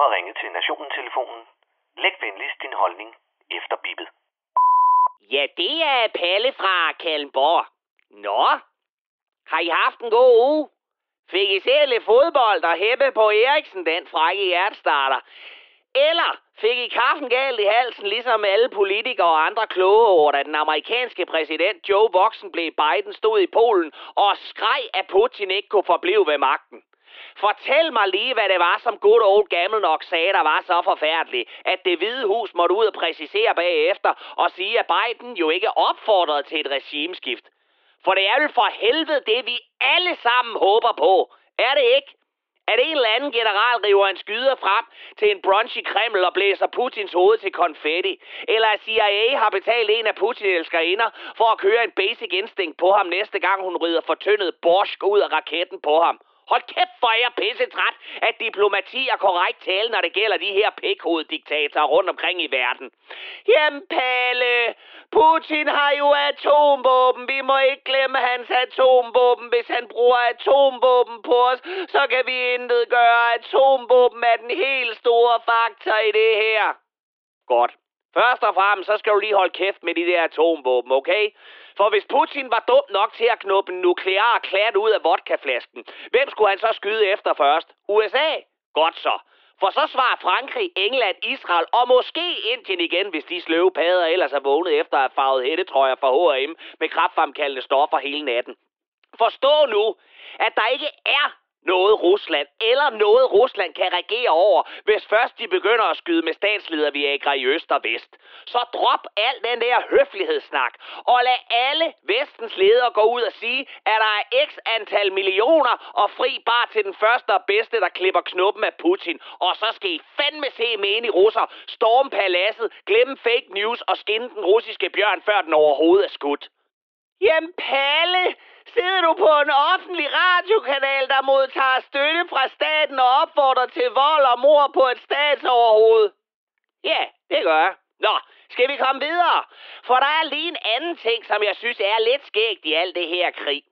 har ringet til Nationen-telefonen. Læg venligst din holdning efter bippet. Ja, det er Palle fra Kalmborg. Nå, har I haft en god uge? Fik I set lidt fodbold og hæppe på Eriksen, den frække hjertestarter? Eller fik I kaffen galt i halsen, ligesom alle politikere og andre kloge over, da den amerikanske præsident Joe Boxen blev Biden stod i Polen og skreg, at Putin ikke kunne forblive ved magten? Fortæl mig lige, hvad det var, som good old gammel nok sagde, der var så forfærdeligt, at det hvide hus måtte ud og præcisere bagefter og sige, at Biden jo ikke opfordrede til et regimeskift. For det er vel for helvede det, vi alle sammen håber på. Er det ikke? At en eller anden general river en skyder frem til en brunch i Kreml og blæser Putins hoved til konfetti. Eller at CIA har betalt en af Putin elskerinder for at køre en basic instinct på ham næste gang hun rider fortyndet borsk ud af raketten på ham. Hold kæft, for jeg er pisse træt af diplomati og korrekt tale, når det gælder de her pikhoveddiktatorer rundt omkring i verden. Jamen, Palle, Putin har jo atomvåben. Vi må ikke glemme hans atomvåben. Hvis han bruger atomvåben på os, så kan vi intet gøre. Atomvåben er den helt store faktor i det her. Godt. Først og fremmest, så skal du lige holde kæft med de der atomvåben, okay? For hvis Putin var dum nok til at knuppe en nuklear klat ud af vodkaflasken, hvem skulle han så skyde efter først? USA? Godt så. For så svarer Frankrig, England, Israel og måske Indien igen, hvis de sløve padder ellers er vågnet efter at have farvet hættetrøjer fra H&M med kraftfremkaldende stoffer hele natten. Forstå nu, at der ikke er noget Rusland, eller noget Rusland kan regere over, hvis først de begynder at skyde med statsleder Viagra i øst og vest. Så drop al den der høflighedssnak, og lad alle vestens ledere gå ud og sige, at der er x antal millioner og fri bar til den første og bedste, der klipper knuppen af Putin. Og så skal I fandme se i russer storme paladset, glemme fake news og skinne den russiske bjørn, før den overhovedet er skudt. Jamen Palle, sidder du på en offentlig radiokanal, der modtager støtte fra staten og opfordrer til vold og mor på et statsoverhoved? Ja, det gør jeg. Nå, skal vi komme videre? For der er lige en anden ting, som jeg synes er lidt skægt i alt det her krig.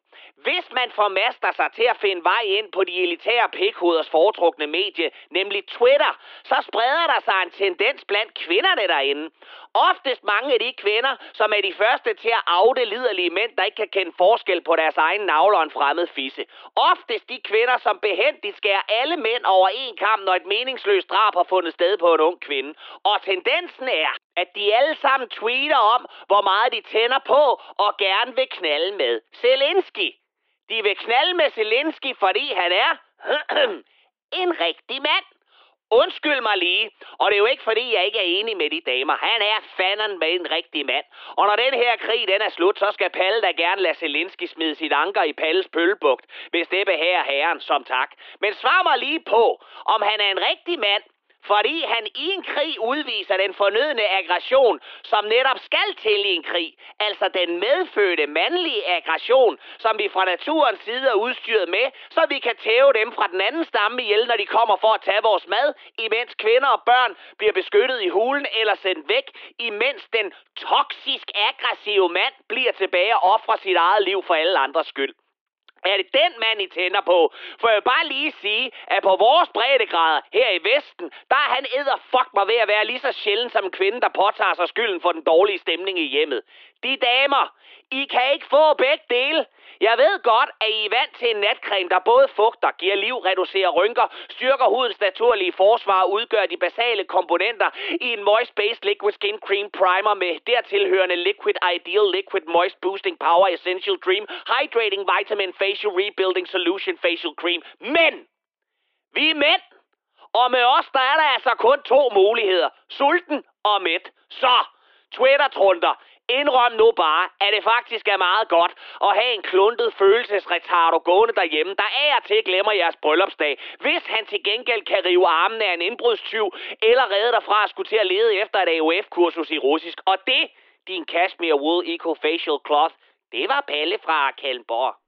Hvis man formaster sig til at finde vej ind på de elitære pikhoders foretrukne medie, nemlig Twitter, så spreder der sig en tendens blandt kvinderne derinde. Oftest mange af de kvinder, som er de første til at afde liderlige mænd, der ikke kan kende forskel på deres egen navle og en fremmed fisse. Oftest de kvinder, som behendigt skærer alle mænd over en kamp, når et meningsløst drab har fundet sted på en ung kvinde. Og tendensen er, at de alle sammen tweeter om, hvor meget de tænder på og gerne vil knalde med. Zelensky. De vil knalde med Zelensky, fordi han er en rigtig mand. Undskyld mig lige, og det er jo ikke fordi, jeg ikke er enig med de damer. Han er fanden med en rigtig mand. Og når den her krig den er slut, så skal Palle da gerne lade Zelensky smide sit anker i Palles pøllebugt, hvis det behager herren som tak. Men svar mig lige på, om han er en rigtig mand, fordi han i en krig udviser den fornødne aggression, som netop skal til i en krig. Altså den medfødte mandlige aggression, som vi fra naturens side er udstyret med, så vi kan tæve dem fra den anden stamme ihjel, når de kommer for at tage vores mad, imens kvinder og børn bliver beskyttet i hulen eller sendt væk, imens den toksisk aggressive mand bliver tilbage og offrer sit eget liv for alle andres skyld. Er det den mand, I tænder på? For jeg vil bare lige sige, at på vores breddegrader her i Vesten, der er han æder fuck mig ved at være lige så sjældent som en kvinde, der påtager sig skylden for den dårlige stemning i hjemmet. De damer, i kan ikke få begge dele. Jeg ved godt, at I er vant til en natcreme, der både fugter, giver liv, reducerer rynker, styrker hudens naturlige forsvar og udgør de basale komponenter i en Moist Based Liquid Skin Cream Primer med dertilhørende Liquid Ideal Liquid Moist Boosting Power Essential Dream Hydrating Vitamin Facial Rebuilding Solution Facial Cream. Men! Vi er mænd! Og med os, der er der altså kun to muligheder. Sulten og mæt. Så, Twitter-trunder, Indrøm nu bare, at det faktisk er meget godt at have en kluntet følelsesretardo gående derhjemme, der af og til glemmer jeres bryllupsdag, hvis han til gengæld kan rive armen af en indbrudstyv, eller redde dig fra at skulle til at lede efter et AOF-kursus i russisk. Og det, din Cashmere Wool Eco Facial Cloth, det var Palle fra Kalmborg.